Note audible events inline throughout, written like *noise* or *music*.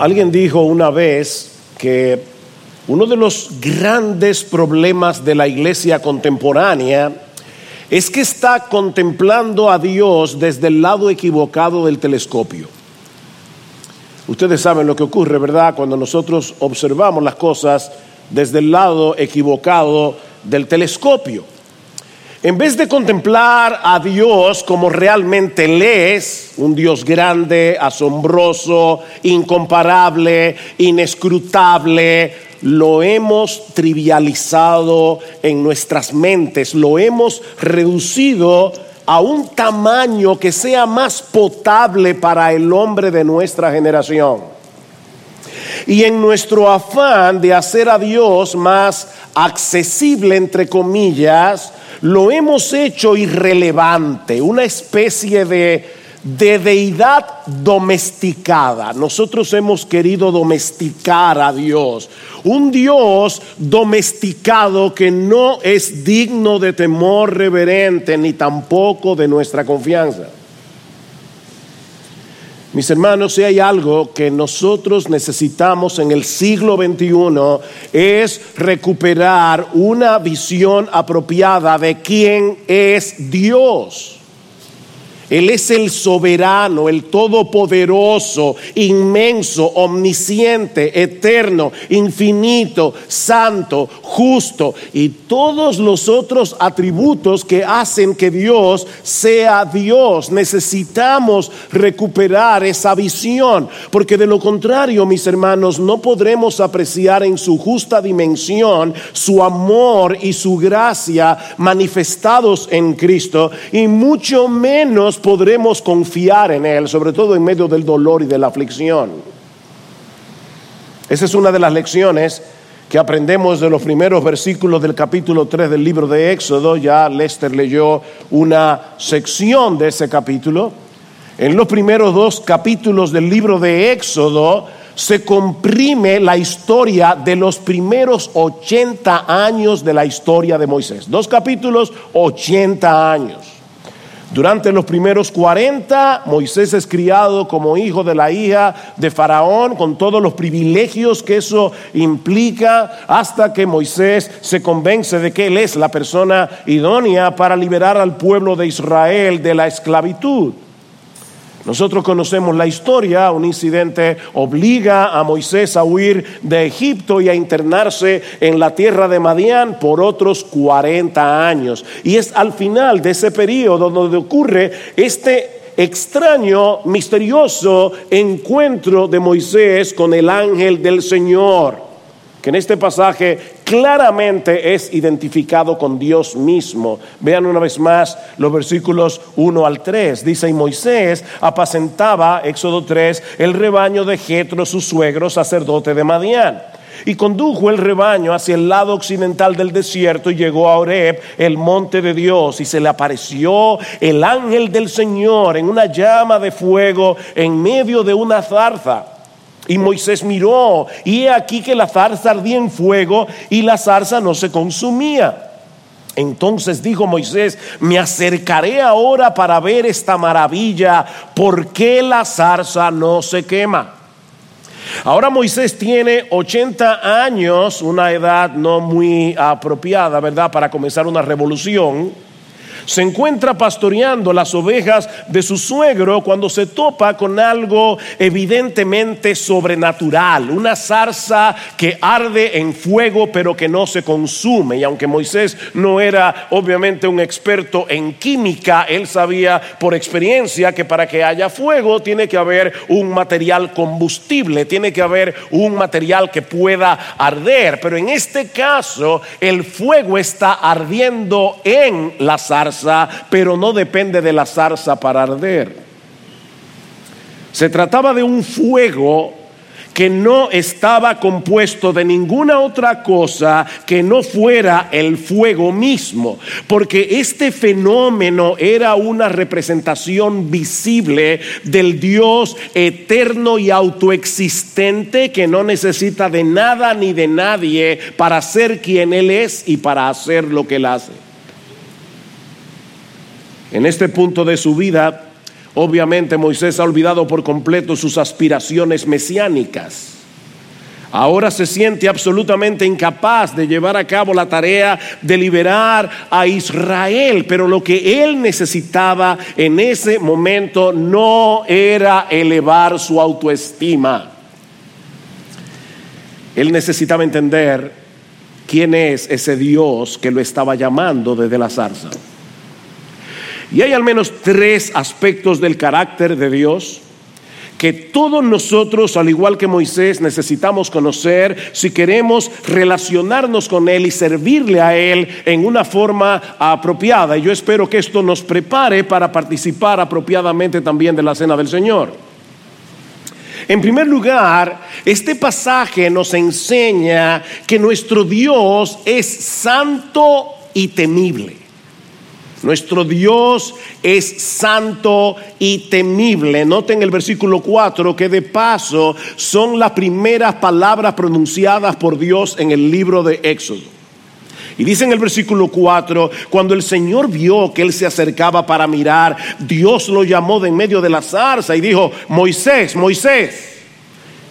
Alguien dijo una vez que uno de los grandes problemas de la iglesia contemporánea es que está contemplando a Dios desde el lado equivocado del telescopio. Ustedes saben lo que ocurre, ¿verdad? Cuando nosotros observamos las cosas desde el lado equivocado del telescopio. En vez de contemplar a Dios como realmente Él es, un Dios grande, asombroso, incomparable, inescrutable, lo hemos trivializado en nuestras mentes, lo hemos reducido a un tamaño que sea más potable para el hombre de nuestra generación. Y en nuestro afán de hacer a Dios más accesible, entre comillas, lo hemos hecho irrelevante, una especie de, deidad domesticada. Nosotros hemos querido domesticar a Dios. Un Dios domesticado que no es digno de temor reverente ni tampoco de nuestra confianza. Mis hermanos, si hay algo que nosotros necesitamos en el siglo XXI es recuperar una visión apropiada de quién es Dios. Él es el soberano, el todopoderoso, inmenso, omnisciente, eterno, infinito, santo, justo y todos los otros atributos que hacen que Dios sea Dios. Necesitamos recuperar esa visión, porque de lo contrario, mis hermanos, no podremos apreciar en su justa dimensión su amor y su gracia manifestados en Cristo y mucho menos podremos confiar en Él, sobre todo en medio del dolor y de la aflicción. Esa es una de las lecciones que aprendemos de los primeros versículos del capítulo 3 del libro de Éxodo. Ya Lester leyó una sección de ese capítulo. En los primeros dos capítulos del libro de Éxodo se comprime la historia de los primeros 80 años de la historia de Moisés. Dos capítulos, 80 años. Durante los primeros 40, Moisés es criado como hijo de la hija de Faraón, con todos los privilegios que eso implica, hasta que Moisés se convence de que él es la persona idónea para liberar al pueblo de Israel de la esclavitud. Nosotros conocemos la historia, un incidente obliga a Moisés a huir de Egipto y a internarse en la tierra de Madián por otros 40 años. Y es al final de ese periodo donde ocurre este extraño, misterioso encuentro de Moisés con el ángel del Señor que en este pasaje claramente es identificado con Dios mismo. Vean una vez más los versículos 1 al 3. Dice, y Moisés apacentaba, Éxodo 3, el rebaño de Jetro, su suegro, sacerdote de Madián. Y condujo el rebaño hacia el lado occidental del desierto y llegó a Oreb, el monte de Dios, y se le apareció el ángel del Señor en una llama de fuego en medio de una zarza. Y Moisés miró, y he aquí que la zarza ardía en fuego y la zarza no se consumía. Entonces dijo Moisés, me acercaré ahora para ver esta maravilla, ¿por qué la zarza no se quema? Ahora Moisés tiene 80 años, una edad no muy apropiada, ¿verdad?, para comenzar una revolución se encuentra pastoreando las ovejas de su suegro cuando se topa con algo evidentemente sobrenatural, una zarza que arde en fuego pero que no se consume. Y aunque Moisés no era obviamente un experto en química, él sabía por experiencia que para que haya fuego tiene que haber un material combustible, tiene que haber un material que pueda arder. Pero en este caso el fuego está ardiendo en la zarza pero no depende de la zarza para arder. Se trataba de un fuego que no estaba compuesto de ninguna otra cosa que no fuera el fuego mismo, porque este fenómeno era una representación visible del Dios eterno y autoexistente que no necesita de nada ni de nadie para ser quien Él es y para hacer lo que Él hace. En este punto de su vida, Obviamente Moisés ha olvidado por completo sus aspiraciones mesiánicas. Ahora se siente absolutamente incapaz de llevar a cabo la tarea de liberar a Israel, pero lo que él necesitaba en ese momento no era elevar su autoestima. Él necesitaba entender quién es ese Dios que lo estaba llamando desde la zarza. Y hay al menos tres aspectos del carácter de Dios que todos nosotros, al igual que Moisés, necesitamos conocer si queremos relacionarnos con Él y servirle a Él en una forma apropiada. Y yo espero que esto nos prepare para participar apropiadamente también de la cena del Señor. En primer lugar, este pasaje nos enseña que nuestro Dios es santo y temible. Nuestro Dios es santo y temible. Noten el versículo 4 que de paso son las primeras palabras pronunciadas por Dios en el libro de Éxodo. Y dice en el versículo 4, cuando el Señor vio que él se acercaba para mirar, Dios lo llamó de en medio de la zarza y dijo, Moisés, Moisés.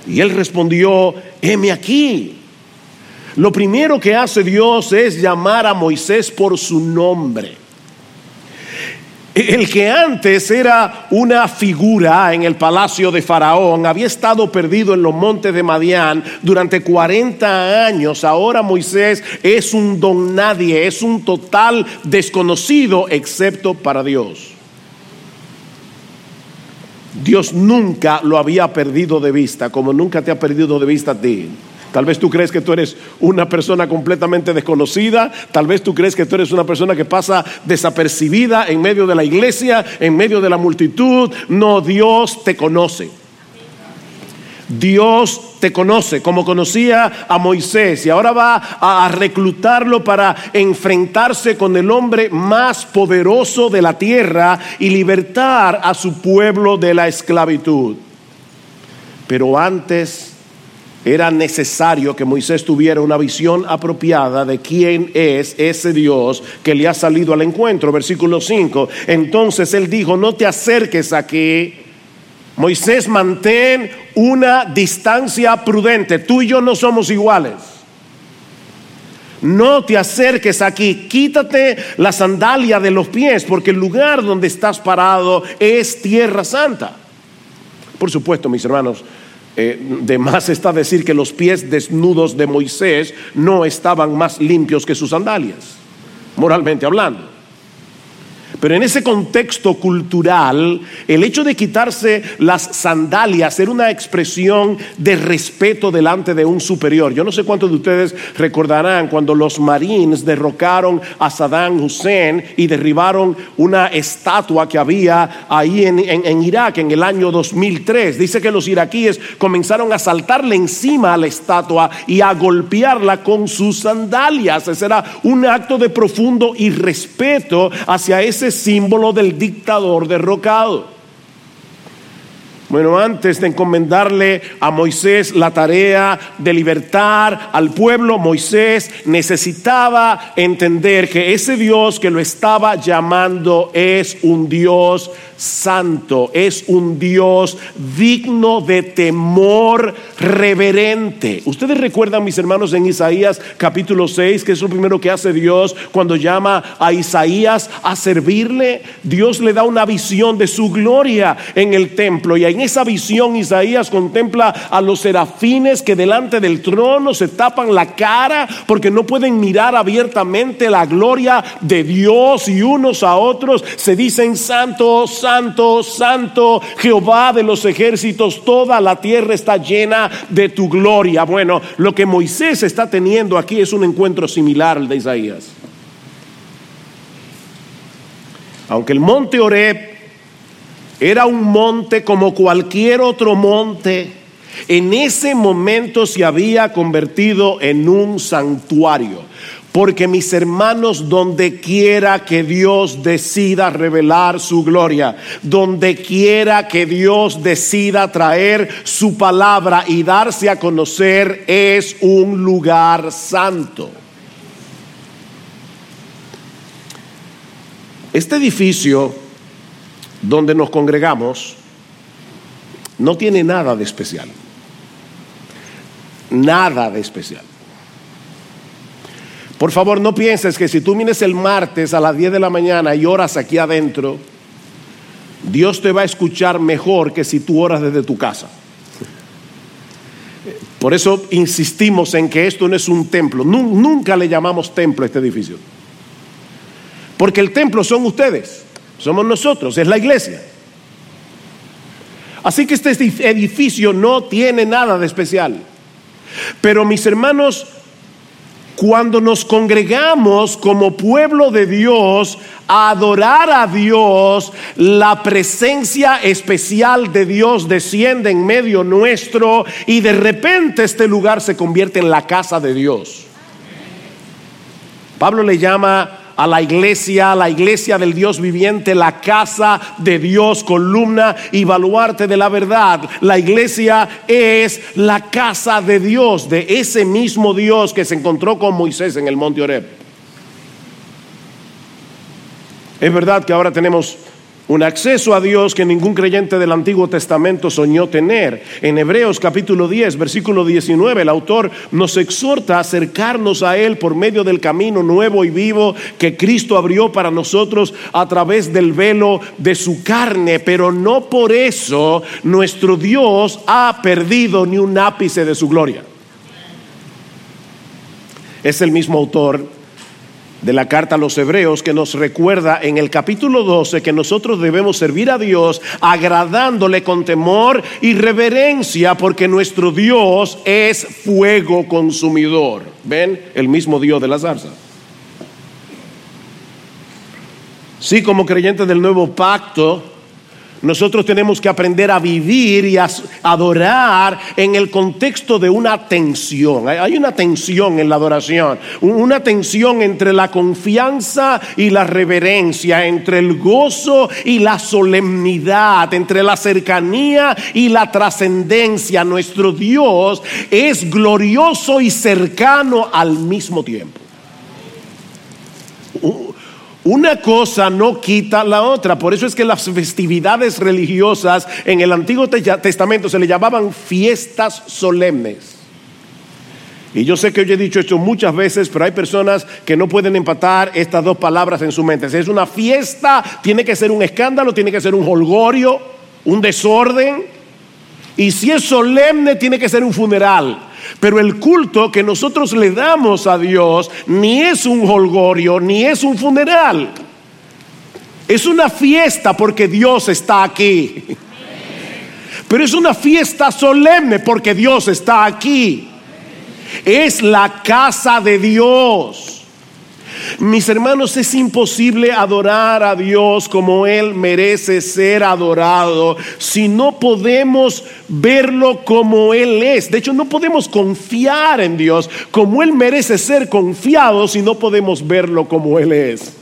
Y él respondió, heme aquí. Lo primero que hace Dios es llamar a Moisés por su nombre. El que antes era una figura en el palacio de Faraón, había estado perdido en los montes de Madián durante 40 años. Ahora Moisés es un don nadie, es un total desconocido excepto para Dios. Dios nunca lo había perdido de vista, como nunca te ha perdido de vista a ti. Tal vez tú crees que tú eres una persona completamente desconocida, tal vez tú crees que tú eres una persona que pasa desapercibida en medio de la iglesia, en medio de la multitud. No, Dios te conoce. Dios te conoce como conocía a Moisés y ahora va a reclutarlo para enfrentarse con el hombre más poderoso de la tierra y libertar a su pueblo de la esclavitud. Pero antes era necesario que Moisés tuviera una visión apropiada de quién es ese Dios que le ha salido al encuentro. Versículo 5. Entonces él dijo, no te acerques aquí. Moisés, mantén una distancia prudente. Tú y yo no somos iguales. No te acerques aquí, quítate la sandalia de los pies, porque el lugar donde estás parado es tierra santa. Por supuesto, mis hermanos, eh, de más está decir que los pies desnudos de Moisés no estaban más limpios que sus sandalias, moralmente hablando. Pero en ese contexto cultural, el hecho de quitarse las sandalias era una expresión de respeto delante de un superior. Yo no sé cuántos de ustedes recordarán cuando los marines derrocaron a Saddam Hussein y derribaron una estatua que había ahí en, Irak en el año 2003. Dice que los iraquíes comenzaron a saltarle encima a la estatua y a golpearla con sus sandalias. Ese era un acto de profundo irrespeto hacia ese símbolo del dictador derrocado. Bueno, antes de encomendarle a Moisés la tarea de libertar al pueblo, Moisés necesitaba entender que ese Dios que lo estaba llamando es un Dios santo, es un Dios digno de temor reverente. Ustedes recuerdan, mis hermanos, en Isaías capítulo 6, que es lo primero que hace Dios cuando llama a Isaías a servirle. Dios le da una visión de su gloria en el templo y en esa visión Isaías contempla a los serafines que delante del trono se tapan la cara porque no pueden mirar abiertamente la gloria de Dios y unos a otros se dicen santos santo, santo, Jehová de los ejércitos, toda la tierra está llena de tu gloria. Bueno, lo que Moisés está teniendo aquí es un encuentro similar al de Isaías. Aunque el monte Oreb era un monte como cualquier otro monte, en ese momento se había convertido en un santuario. Porque mis hermanos, donde quiera que Dios decida revelar su gloria, donde quiera que Dios decida traer su palabra y darse a conocer, es un lugar santo. Este edificio donde nos congregamos no tiene nada de especial. Nada de especial. Por favor, no pienses que si tú vienes el martes a las 10 de la mañana y oras aquí adentro, Dios te va a escuchar mejor que si tú oras desde tu casa. Por eso insistimos en que esto no es un templo. Nunca le llamamos templo a este edificio. Porque el templo son ustedes, somos nosotros, es la iglesia. Así que este edificio no tiene nada de especial. Pero mis hermanos, cuando nos congregamos como pueblo de Dios a adorar a Dios, la presencia especial de Dios desciende en medio nuestro y de repente este lugar se convierte en la casa de Dios. Pablo le llama a la iglesia, la iglesia del Dios viviente, la casa de Dios, columna y baluarte de la verdad. La iglesia es la casa de Dios, de ese mismo Dios que se encontró con Moisés en el monte Oreb. Es verdad que ahora tenemos un acceso a Dios que ningún creyente del Antiguo Testamento soñó tener. En Hebreos capítulo 10, versículo 19, el autor nos exhorta a acercarnos a Él por medio del camino nuevo y vivo que Cristo abrió para nosotros a través del velo de su carne, pero no por eso nuestro Dios ha perdido ni un ápice de su gloria. Es el mismo autor de la carta a los hebreos que nos recuerda en el capítulo 12 que nosotros debemos servir a Dios agradándole con temor y reverencia porque nuestro Dios es fuego consumidor. ¿Ven? El mismo Dios de la zarza. Sí, como creyentes del nuevo pacto, nosotros tenemos que aprender a vivir y a adorar en el contexto de una tensión. Hay una tensión en la adoración, una tensión entre la confianza y la reverencia, entre el gozo y la solemnidad, entre la cercanía y la trascendencia. Nuestro Dios es glorioso y cercano al mismo tiempo. Una cosa no quita la otra. Por eso es que las festividades religiosas en el Antiguo Testamento se le llamaban fiestas solemnes. Y yo sé que hoy he dicho esto muchas veces, pero hay personas que no pueden empatar estas dos palabras en su mente. Si es una fiesta, tiene que ser un escándalo, tiene que ser un holgorio, un desorden. Y si es solemne, tiene que ser un funeral. Pero el culto que nosotros le damos a Dios ni es un holgorio, ni es un funeral. Es una fiesta porque Dios está aquí. Pero es una fiesta solemne porque Dios está aquí. Es la casa de Dios. Mis hermanos, es imposible adorar a Dios como Él merece ser adorado si no podemos verlo como Él es. De hecho, no podemos confiar en Dios como Él merece ser confiado si no podemos verlo como Él es.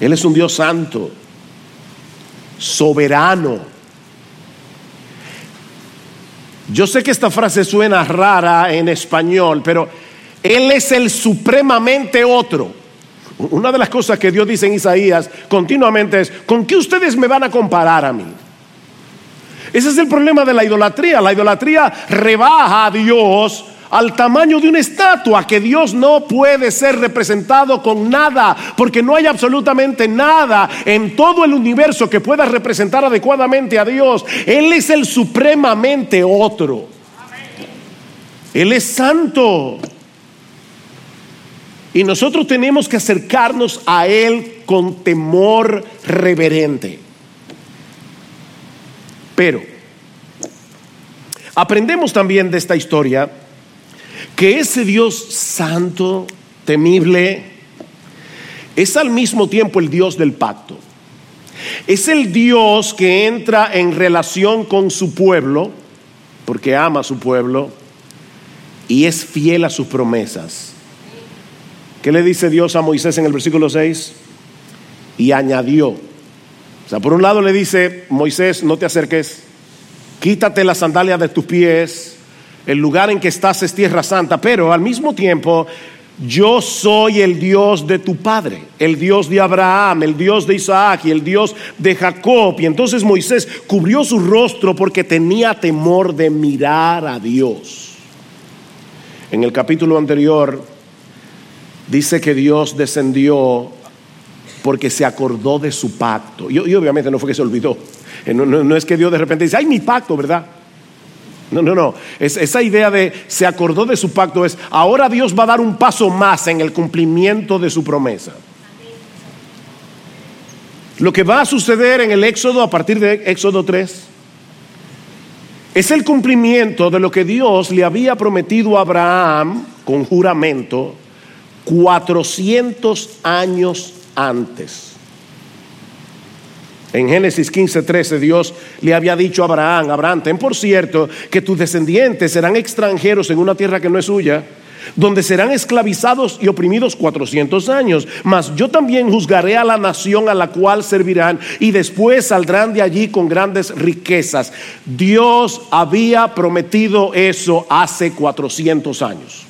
Él es un Dios santo, soberano. Yo sé que esta frase suena rara en español, pero Él es el supremamente otro. Una de las cosas que Dios dice en Isaías continuamente es, ¿con qué ustedes me van a comparar a mí? Ese es el problema de la idolatría. La idolatría rebaja a Dios al tamaño de una estatua, que Dios no puede ser representado con nada, porque no hay absolutamente nada en todo el universo que pueda representar adecuadamente a Dios. Él es el supremamente otro. Él es santo. Y nosotros tenemos que acercarnos a Él con temor reverente. Pero aprendemos también de esta historia que ese Dios santo, temible, es al mismo tiempo el Dios del pacto. Es el Dios que entra en relación con su pueblo, porque ama a su pueblo, y es fiel a sus promesas. ¿Qué le dice Dios a Moisés en el versículo 6? Y añadió. O sea, por un lado le dice, Moisés, no te acerques, quítate las sandalias de tus pies, el lugar en que estás es tierra santa, pero al mismo tiempo yo soy el Dios de tu padre, el Dios de Abraham, el Dios de Isaac y el Dios de Jacob. Y entonces Moisés cubrió su rostro porque tenía temor de mirar a Dios. En el capítulo anterior dice que Dios descendió porque se acordó de su pacto. Y, obviamente no fue que se olvidó. Eh, no, es que Dios de repente dice, ay, mi pacto, ¿verdad? No, no, no. esa idea de se acordó de su pacto es, ahora Dios va a dar un paso más en el cumplimiento de su promesa. Lo que va a suceder en el Éxodo a partir de Éxodo 3 es el cumplimiento de lo que Dios le había prometido a Abraham con juramento 400 años antes. En Génesis 15, 13 Dios le había dicho a Abraham, Abraham, ten por cierto que tus descendientes serán extranjeros en una tierra que no es suya, donde serán esclavizados y oprimidos 400 años. Mas yo también juzgaré a la nación a la cual servirán y después saldrán de allí con grandes riquezas. Dios había prometido eso hace 400 años.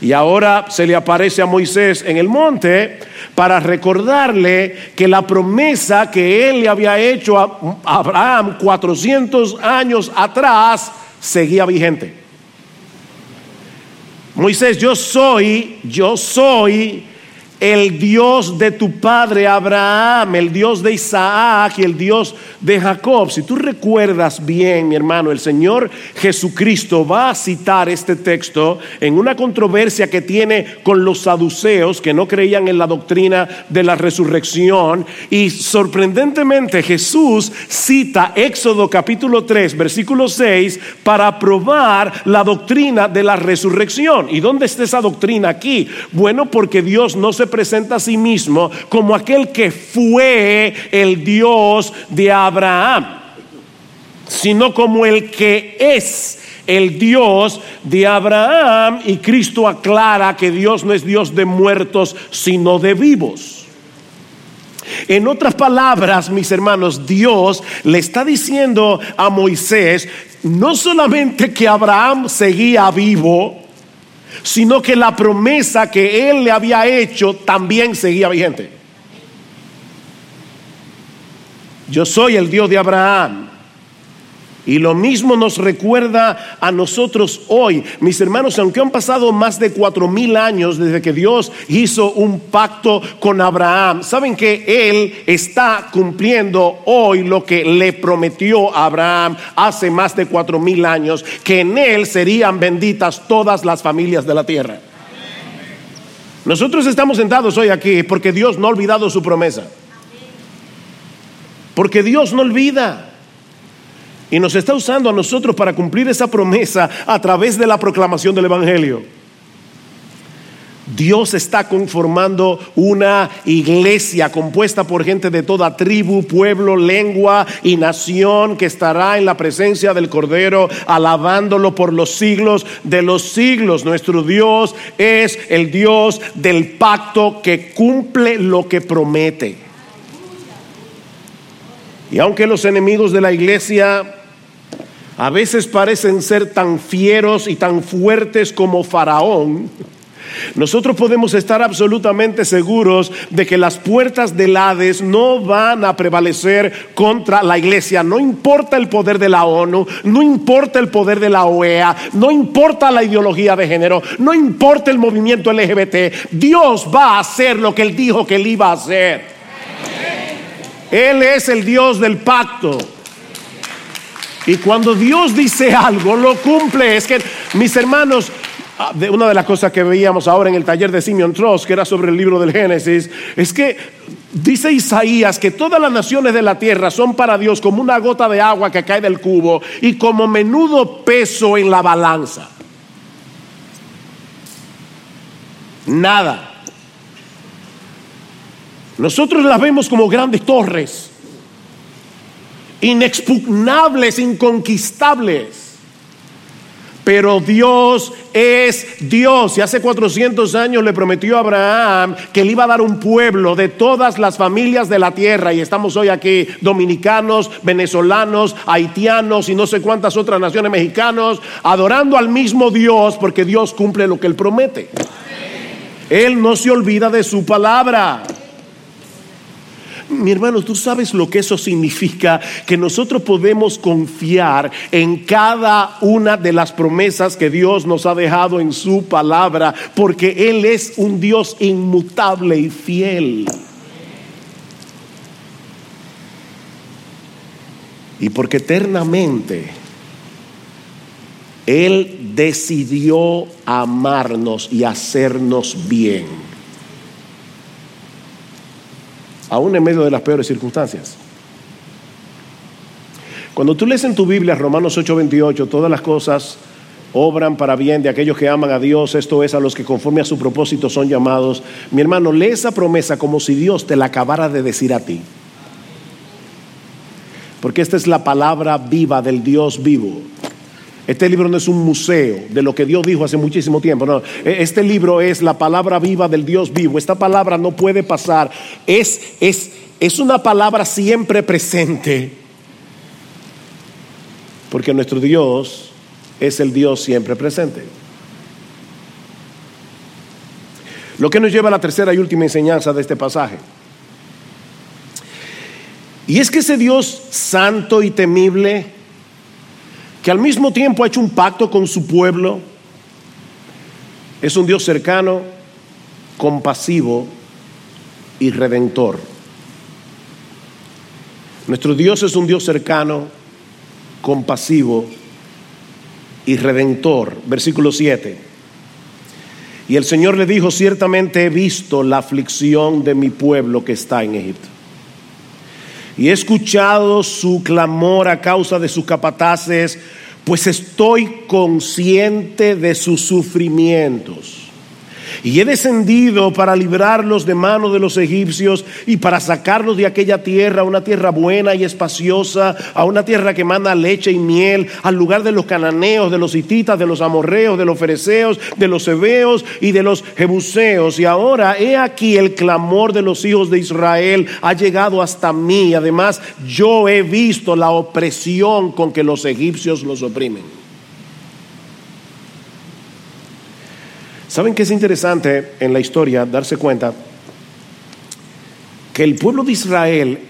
Y ahora se le aparece a Moisés en el monte para recordarle que la promesa que él le había hecho a Abraham 400 años atrás seguía vigente. Moisés, yo soy, yo soy el Dios de tu padre Abraham, el Dios de Isaac y el Dios de Jacob. Si tú recuerdas bien, mi hermano, el Señor Jesucristo va a citar este texto en una controversia que tiene con los saduceos que no creían en la doctrina de la resurrección. Y sorprendentemente Jesús cita Éxodo capítulo 3, versículo 6, para probar la doctrina de la resurrección. ¿Y dónde está esa doctrina aquí? Bueno, porque Dios no se presenta a sí mismo como aquel que fue el Dios de Abraham, sino como el que es el Dios de Abraham y Cristo aclara que Dios no es Dios de muertos, sino de vivos. En otras palabras, mis hermanos, Dios le está diciendo a Moisés no solamente que Abraham seguía vivo, sino que la promesa que él le había hecho también seguía vigente. Yo soy el Dios de Abraham. Y lo mismo nos recuerda a nosotros hoy. Mis hermanos, aunque han pasado más de cuatro mil años desde que Dios hizo un pacto con Abraham, saben que Él está cumpliendo hoy lo que le prometió a Abraham hace más de cuatro mil años, que en Él serían benditas todas las familias de la tierra. Nosotros estamos sentados hoy aquí porque Dios no ha olvidado su promesa. Porque Dios no olvida. Y nos está usando a nosotros para cumplir esa promesa a través de la proclamación del Evangelio. Dios está conformando una iglesia compuesta por gente de toda tribu, pueblo, lengua y nación que estará en la presencia del Cordero, alabándolo por los siglos de los siglos. Nuestro Dios es el Dios del pacto que cumple lo que promete. Y aunque los enemigos de la iglesia a veces parecen ser tan fieros y tan fuertes como Faraón, nosotros podemos estar absolutamente seguros de que las puertas del Hades no van a prevalecer contra la iglesia. No importa el poder de la ONU, no importa el poder de la OEA, no importa la ideología de género, no importa el movimiento LGBT. Dios va a hacer lo que Él dijo que Él iba a hacer. Él es el Dios del pacto. Y cuando Dios dice algo, lo cumple. Es que, mis hermanos, ah, una de las cosas que veíamos ahora en el taller de Simeon Trost, que era sobre el libro del Génesis, es que dice Isaías que todas las naciones de la tierra son para Dios como una gota de agua que cae del cubo y como menudo peso en la balanza. Nada. Nosotros las vemos como grandes torres inexpugnables, inconquistables. Pero Dios es Dios. Y hace 400 años le prometió a Abraham que le iba a dar un pueblo de todas las familias de la tierra. Y estamos hoy aquí, dominicanos, venezolanos, haitianos y no sé cuántas otras naciones mexicanos, adorando al mismo Dios porque Dios cumple lo que él promete. Él no se olvida de su palabra. Mi hermano, tú sabes lo que eso significa, que nosotros podemos confiar en cada una de las promesas que Dios nos ha dejado en su palabra, porque Él es un Dios inmutable y fiel. Y porque eternamente Él decidió amarnos y hacernos bien aún en medio de las peores circunstancias. Cuando tú lees en tu Biblia Romanos 8:28, todas las cosas obran para bien de aquellos que aman a Dios, esto es a los que conforme a su propósito son llamados. Mi hermano, lee esa promesa como si Dios te la acabara de decir a ti. Porque esta es la palabra viva del Dios vivo. Este libro no es un museo de lo que Dios dijo hace muchísimo tiempo. No, e-, este libro es la palabra viva del Dios vivo. Esta palabra no puede pasar. Es, es, es una palabra siempre presente. Porque nuestro Dios es el Dios siempre presente. Lo que nos lleva a la tercera y última enseñanza de este pasaje. Y es que ese Dios santo y temible que al mismo tiempo ha hecho un pacto con su pueblo, es un Dios cercano, compasivo y redentor. Nuestro Dios es un Dios cercano, compasivo y redentor. Versículo 7. Y el Señor le dijo, ciertamente he visto la aflicción de mi pueblo que está en Egipto y he escuchado su clamor a causa de sus capataces, pues estoy consciente de sus sufrimientos. Y he descendido para librarlos de mano de los egipcios y para sacarlos de aquella tierra, una tierra buena y espaciosa, a una tierra que manda leche y miel, al lugar de los cananeos, de los hititas, de los amorreos, de los fereceos, de los hebeos y de los jebuseos. Y ahora he aquí el clamor de los hijos de Israel ha llegado hasta mí. Además, yo he visto la opresión con que los egipcios los oprimen. ¿Saben qué es interesante en la historia darse cuenta? Que el pueblo de Israel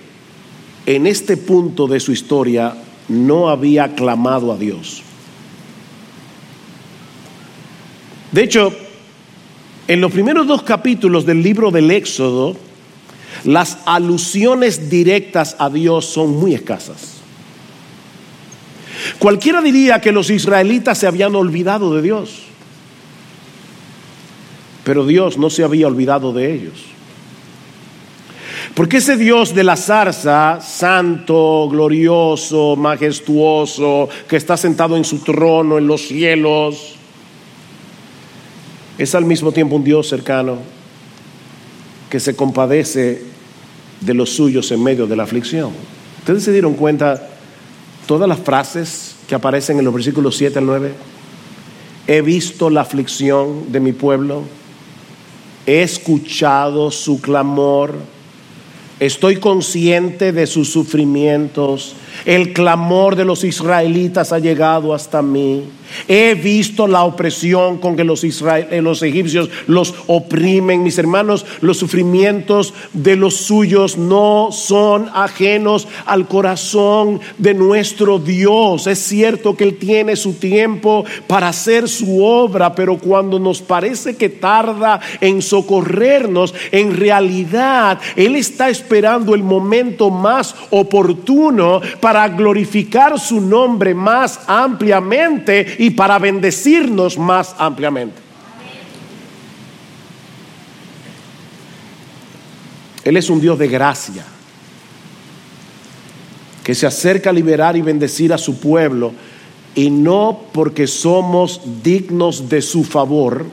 en este punto de su historia no había clamado a Dios. De hecho, en los primeros dos capítulos del libro del Éxodo, las alusiones directas a Dios son muy escasas. Cualquiera diría que los israelitas se habían olvidado de Dios. Pero Dios no se había olvidado de ellos. Porque ese Dios de la zarza, santo, glorioso, majestuoso, que está sentado en su trono en los cielos, es al mismo tiempo un Dios cercano que se compadece de los suyos en medio de la aflicción. ¿Ustedes se dieron cuenta todas las frases que aparecen en los versículos 7 al 9? He visto la aflicción de mi pueblo he escuchado su clamor, estoy consciente de sus sufrimientos, el clamor de los israelitas ha llegado hasta mí. He visto la opresión con que los, eh, los, egipcios los oprimen. Mis hermanos, los sufrimientos de los suyos no son ajenos al corazón de nuestro Dios. Es cierto que Él tiene su tiempo para hacer su obra, pero cuando nos parece que tarda en socorrernos, en realidad Él está esperando el momento más oportuno para glorificar su nombre más ampliamente y para bendecirnos más ampliamente. Él es un Dios de gracia, que se acerca a liberar y bendecir a su pueblo, y no porque somos dignos de su favor,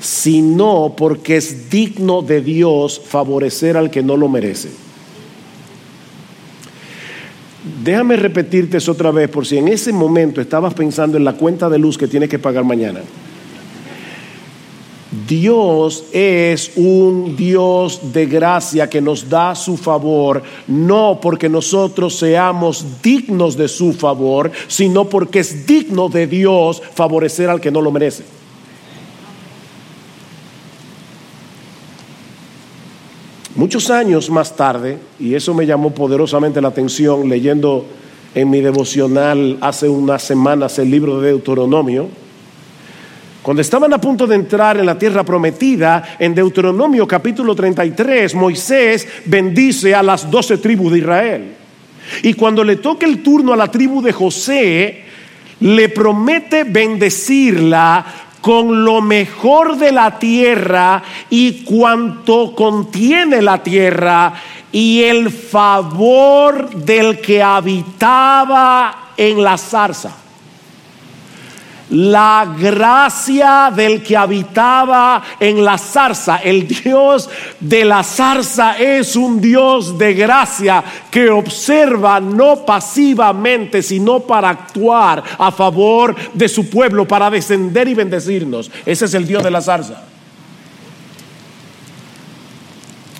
sino porque es digno de Dios favorecer al que no lo merece. Déjame repetirte eso otra vez por si en ese momento estabas pensando en la cuenta de luz que tienes que pagar mañana. Dios es un Dios de gracia que nos da su favor, no porque nosotros seamos dignos de su favor, sino porque es digno de Dios favorecer al que no lo merece. Muchos años más tarde, y eso me llamó poderosamente la atención leyendo en mi devocional hace unas semanas el libro de Deuteronomio, cuando estaban a punto de entrar en la tierra prometida, en Deuteronomio capítulo 33, Moisés bendice a las doce tribus de Israel. Y cuando le toca el turno a la tribu de José, le promete bendecirla con lo mejor de la tierra y cuanto contiene la tierra y el favor del que habitaba en la zarza la gracia del que habitaba en la zarza. El Dios de la zarza es un Dios de gracia que observa no pasivamente, sino para actuar a favor de su pueblo, para descender y bendecirnos. Ese es el Dios de la zarza.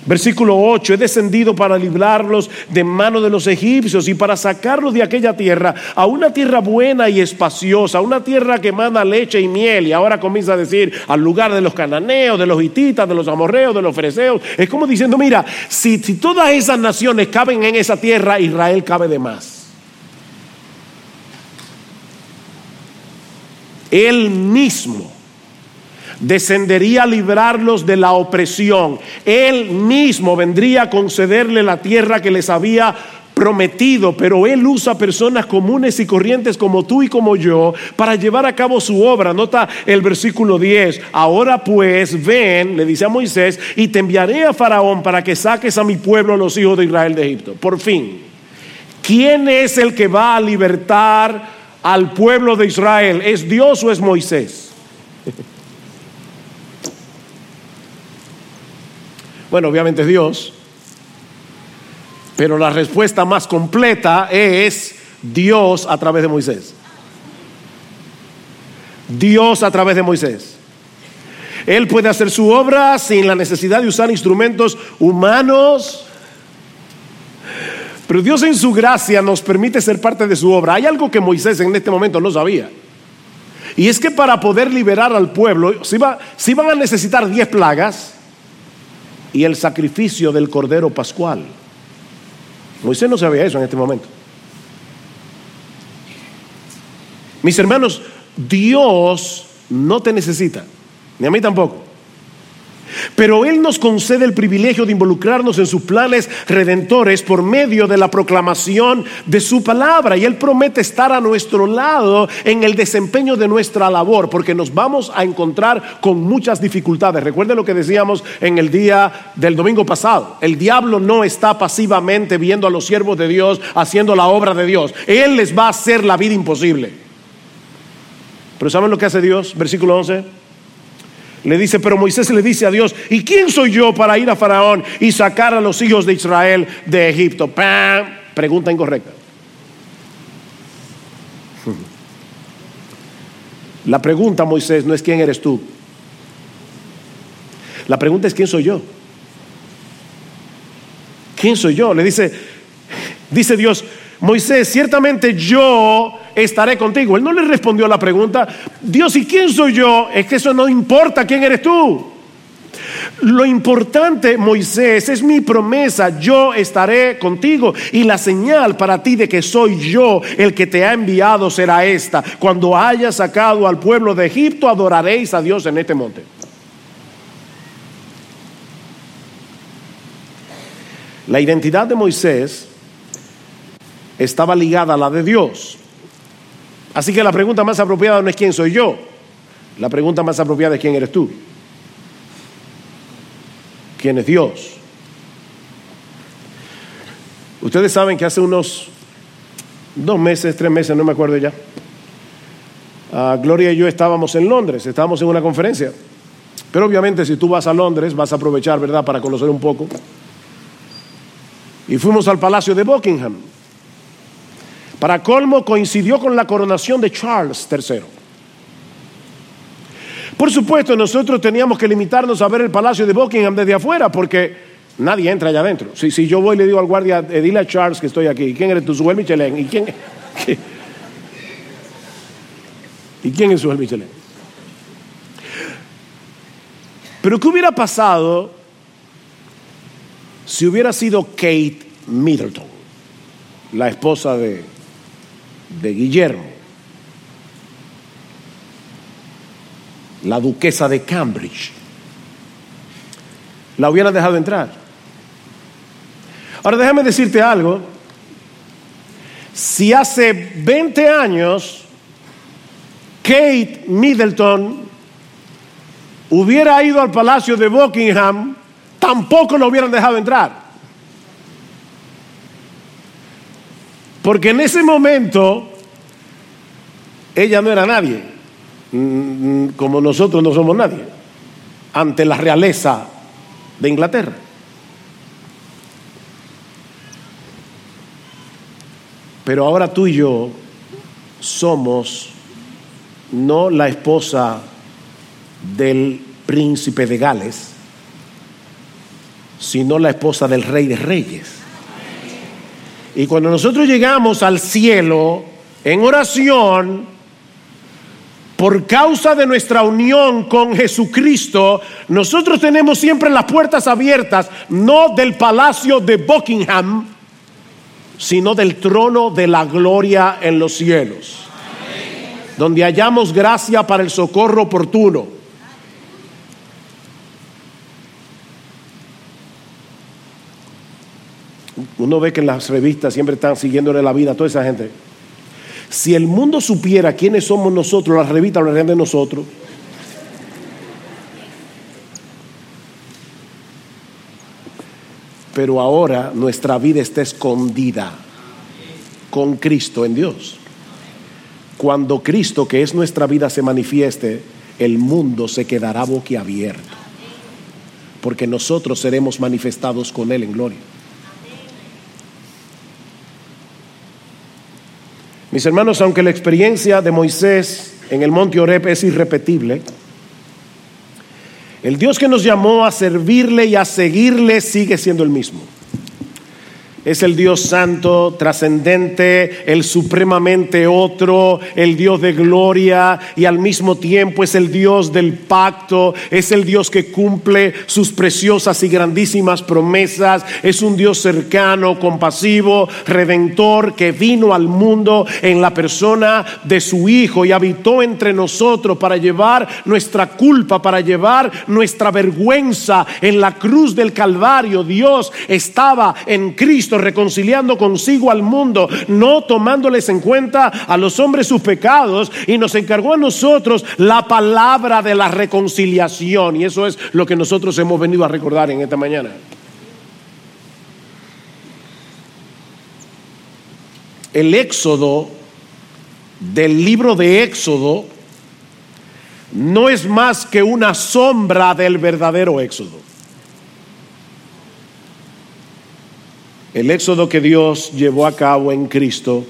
Versículo 8, he descendido para librarlos de mano de los egipcios y para sacarlos de aquella tierra a una tierra buena y espaciosa, una tierra que manda leche y miel. Y ahora comienza a decir al lugar de los cananeos, de los hititas, de los amorreos, de los fereceos. Es como diciendo, mira, si, si todas esas naciones caben en esa tierra, Israel cabe de más. Él mismo descendería a librarlos de la opresión. Él mismo vendría a concederle la tierra que les había prometido, pero Él usa personas comunes y corrientes como tú y como yo para llevar a cabo su obra. Nota el versículo 10. Ahora pues ven, le dice a Moisés, y te enviaré a Faraón para que saques a mi pueblo, los hijos de Israel de Egipto. Por fin, ¿quién es el que va a libertar al pueblo de Israel? ¿Es Dios o es Moisés? *laughs* Bueno, obviamente es Dios, pero la respuesta más completa es Dios a través de Moisés. Dios a través de Moisés. Él puede hacer su obra sin la necesidad de usar instrumentos humanos. Pero Dios en su gracia nos permite ser parte de su obra. Hay algo que Moisés en este momento no sabía. Y es que para poder liberar al pueblo, si, si van a necesitar diez plagas, y el sacrificio del cordero pascual. Moisés no sabía eso en este momento. Mis hermanos, Dios no te necesita, ni a mí tampoco. Pero Él nos concede el privilegio de involucrarnos en sus planes redentores por medio de la proclamación de su palabra. Y Él promete estar a nuestro lado en el desempeño de nuestra labor, porque nos vamos a encontrar con muchas dificultades. Recuerden lo que decíamos en el día del domingo pasado. El diablo no está pasivamente viendo a los siervos de Dios haciendo la obra de Dios. Él les va a hacer la vida imposible. Pero ¿saben lo que hace Dios? Versículo 11. Le dice, pero Moisés le dice a Dios, ¿y quién soy yo para ir a Faraón y sacar a los hijos de Israel de Egipto? ¡Pam! Pregunta incorrecta. *laughs* La pregunta, Moisés, no es quién eres tú. La pregunta es quién soy yo. ¿Quién soy yo? Le dice, dice Dios, Moisés, ciertamente yo estaré contigo. Él no le respondió a la pregunta, Dios, ¿y quién soy yo? Es que eso no importa quién eres tú. Lo importante, Moisés, es mi promesa, yo estaré contigo y la señal para ti de que soy yo el que te ha enviado será esta. Cuando hayas sacado al pueblo de Egipto, adoraréis a Dios en este monte. La identidad de Moisés estaba ligada a la de Dios. Así que la pregunta más apropiada no es quién soy yo, la pregunta más apropiada es quién eres tú. ¿Quién es Dios? Ustedes saben que hace unos dos meses, tres meses, no me acuerdo ya, ah, Gloria y yo estábamos en Londres, estábamos en una conferencia. Pero obviamente si tú vas a Londres vas a aprovechar, ¿verdad?, para conocer un poco. Y fuimos al Palacio de Buckingham. Para colmo, coincidió con la coronación de Charles III. Por supuesto, nosotros teníamos que limitarnos a ver el palacio de Buckingham desde afuera, porque nadie entra allá adentro. Si, si yo voy y le digo al guardia, eh, dile a Charles que estoy aquí, ¿quién eres tú? Suel Michelin. ¿Y quién, *laughs* ¿Y quién es Suel Michelin? Pero ¿qué hubiera pasado si hubiera sido Kate Middleton, la esposa de, de Guillermo, la duquesa de Cambridge? La hubieran dejado entrar. Ahora déjame decirte algo. Si hace 20 años Kate Middleton hubiera ido al palacio de Buckingham, tampoco lo hubieran dejado entrar. Porque en ese momento ella no era nadie, mm, como nosotros no somos nadie, ante la realeza de Inglaterra. Pero ahora tú y yo somos no la esposa del príncipe de Gales, sino la esposa del rey de reyes. Y cuando nosotros llegamos al cielo en oración, por causa de nuestra unión con Jesucristo, nosotros tenemos siempre las puertas abiertas, no del palacio de Buckingham, sino del trono de la gloria en los cielos, donde hallamos gracia para el socorro oportuno. Uno ve que en las revistas siempre están siguiéndole la vida a toda esa gente. Si el mundo supiera quiénes somos nosotros, las revistas hablarían de nosotros. Pero ahora nuestra vida está escondida con Cristo en Dios. Cuando Cristo, que es nuestra vida, se manifieste, el mundo se quedará boquiabierto. Porque nosotros seremos manifestados con Él en gloria. Mis hermanos, aunque la experiencia de Moisés en el monte Oreb es irrepetible, el Dios que nos llamó a servirle y a seguirle sigue siendo el mismo. Es el Dios santo, trascendente, el supremamente otro, el Dios de gloria y al mismo tiempo es el Dios del pacto, es el Dios que cumple sus preciosas y grandísimas promesas, es un Dios cercano, compasivo, redentor que vino al mundo en la persona de su Hijo y habitó entre nosotros para llevar nuestra culpa, para llevar nuestra vergüenza en la cruz del Calvario. Dios estaba en Cristo reconciliando consigo al mundo, no tomándoles en cuenta a los hombres sus pecados y nos encargó a nosotros la palabra de la reconciliación. Y eso es lo que nosotros hemos venido a recordar en esta mañana. El éxodo del libro de Éxodo no es más que una sombra del verdadero éxodo. El éxodo que Dios llevó a cabo en Cristo,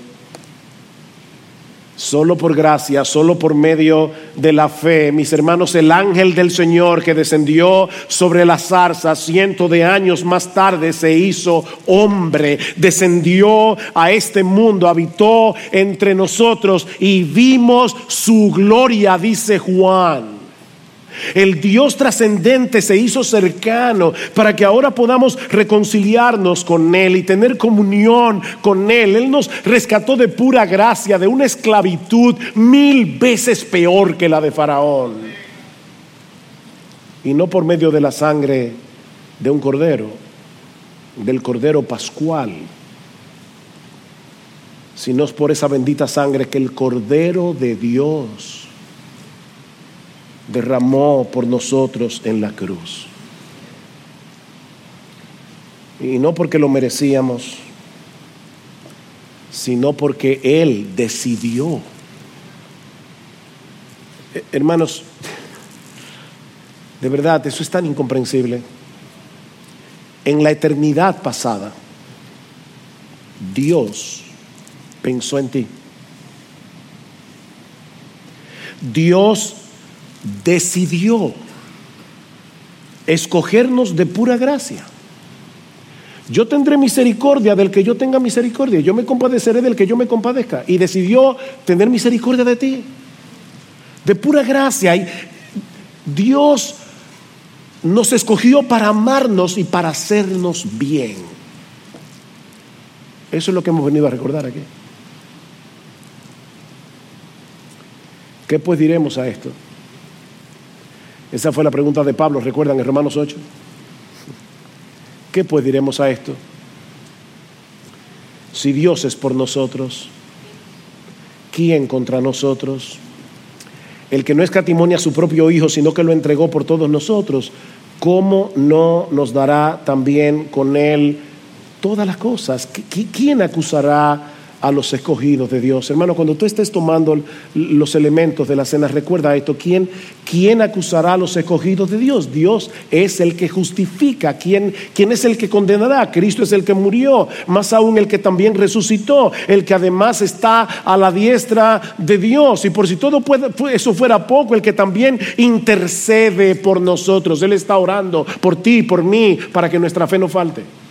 solo por gracia, solo por medio de la fe, mis hermanos, el ángel del Señor que descendió sobre la zarza cientos de años más tarde se hizo hombre, descendió a este mundo, habitó entre nosotros y vimos su gloria, dice Juan. El Dios trascendente se hizo cercano para que ahora podamos reconciliarnos con Él y tener comunión con Él. Él nos rescató de pura gracia, de una esclavitud mil veces peor que la de Faraón. Y no por medio de la sangre de un cordero, del cordero pascual, sino por esa bendita sangre que el cordero de Dios derramó por nosotros en la cruz. Y no porque lo merecíamos, sino porque Él decidió. Eh, hermanos, de verdad, eso es tan incomprensible. En la eternidad pasada, Dios pensó en ti. Dios decidió escogernos de pura gracia. Yo tendré misericordia del que yo tenga misericordia. Yo me compadeceré del que yo me compadezca. Y decidió tener misericordia de ti. De pura gracia. Y Dios nos escogió para amarnos y para hacernos bien. Eso es lo que hemos venido a recordar aquí. ¿Qué pues diremos a esto? Esa fue la pregunta de Pablo, recuerdan en Romanos 8. ¿Qué pues diremos a esto? Si Dios es por nosotros, ¿quién contra nosotros? El que no escatimonia a su propio Hijo, sino que lo entregó por todos nosotros, ¿cómo no nos dará también con Él todas las cosas? ¿Quién acusará a los escogidos de Dios. Hermano, cuando tú estés tomando los elementos de la cena, recuerda esto, ¿quién, quién acusará a los escogidos de Dios? Dios es el que justifica, ¿Quién, quién es el que condenará? Cristo es el que murió, más aún el que también resucitó, el que además está a la diestra de Dios. Y por si todo puede, eso fuera poco, el que también intercede por nosotros. Él está orando por ti, por mí, para que nuestra fe no falte.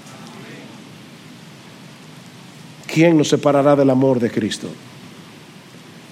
¿Quién nos separará del amor de Cristo?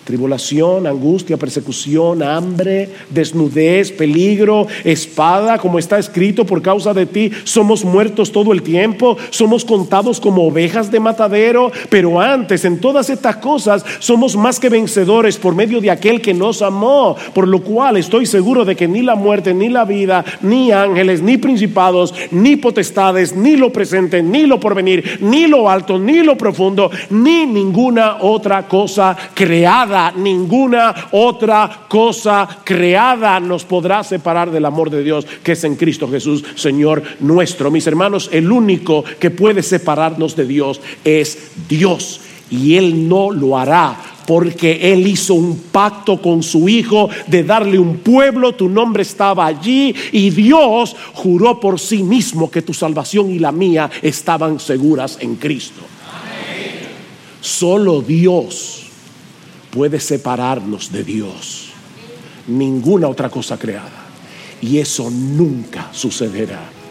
Tribulación, angustia, persecución, hambre, desnudez, peligro, espada, como está escrito por causa de ti, somos muertos todo el tiempo, somos contados como ovejas de matadero, pero antes en todas estas cosas somos más que vencedores por medio de aquel que nos amó, por lo cual estoy seguro de que ni la muerte, ni la vida, ni ángeles, ni principados, ni potestades, ni lo presente, ni lo porvenir, ni lo alto, ni lo profundo, ni ninguna otra cosa creada ninguna otra cosa creada nos podrá separar del amor de Dios que es en Cristo Jesús, Señor nuestro. Mis hermanos, el único que puede separarnos de Dios es Dios y Él no lo hará porque Él hizo un pacto con su Hijo de darle un pueblo, tu nombre estaba allí y Dios juró por sí mismo que tu salvación y la mía estaban seguras en Cristo. Solo Dios puede separarnos de Dios. Ninguna otra cosa creada. Y eso nunca sucederá.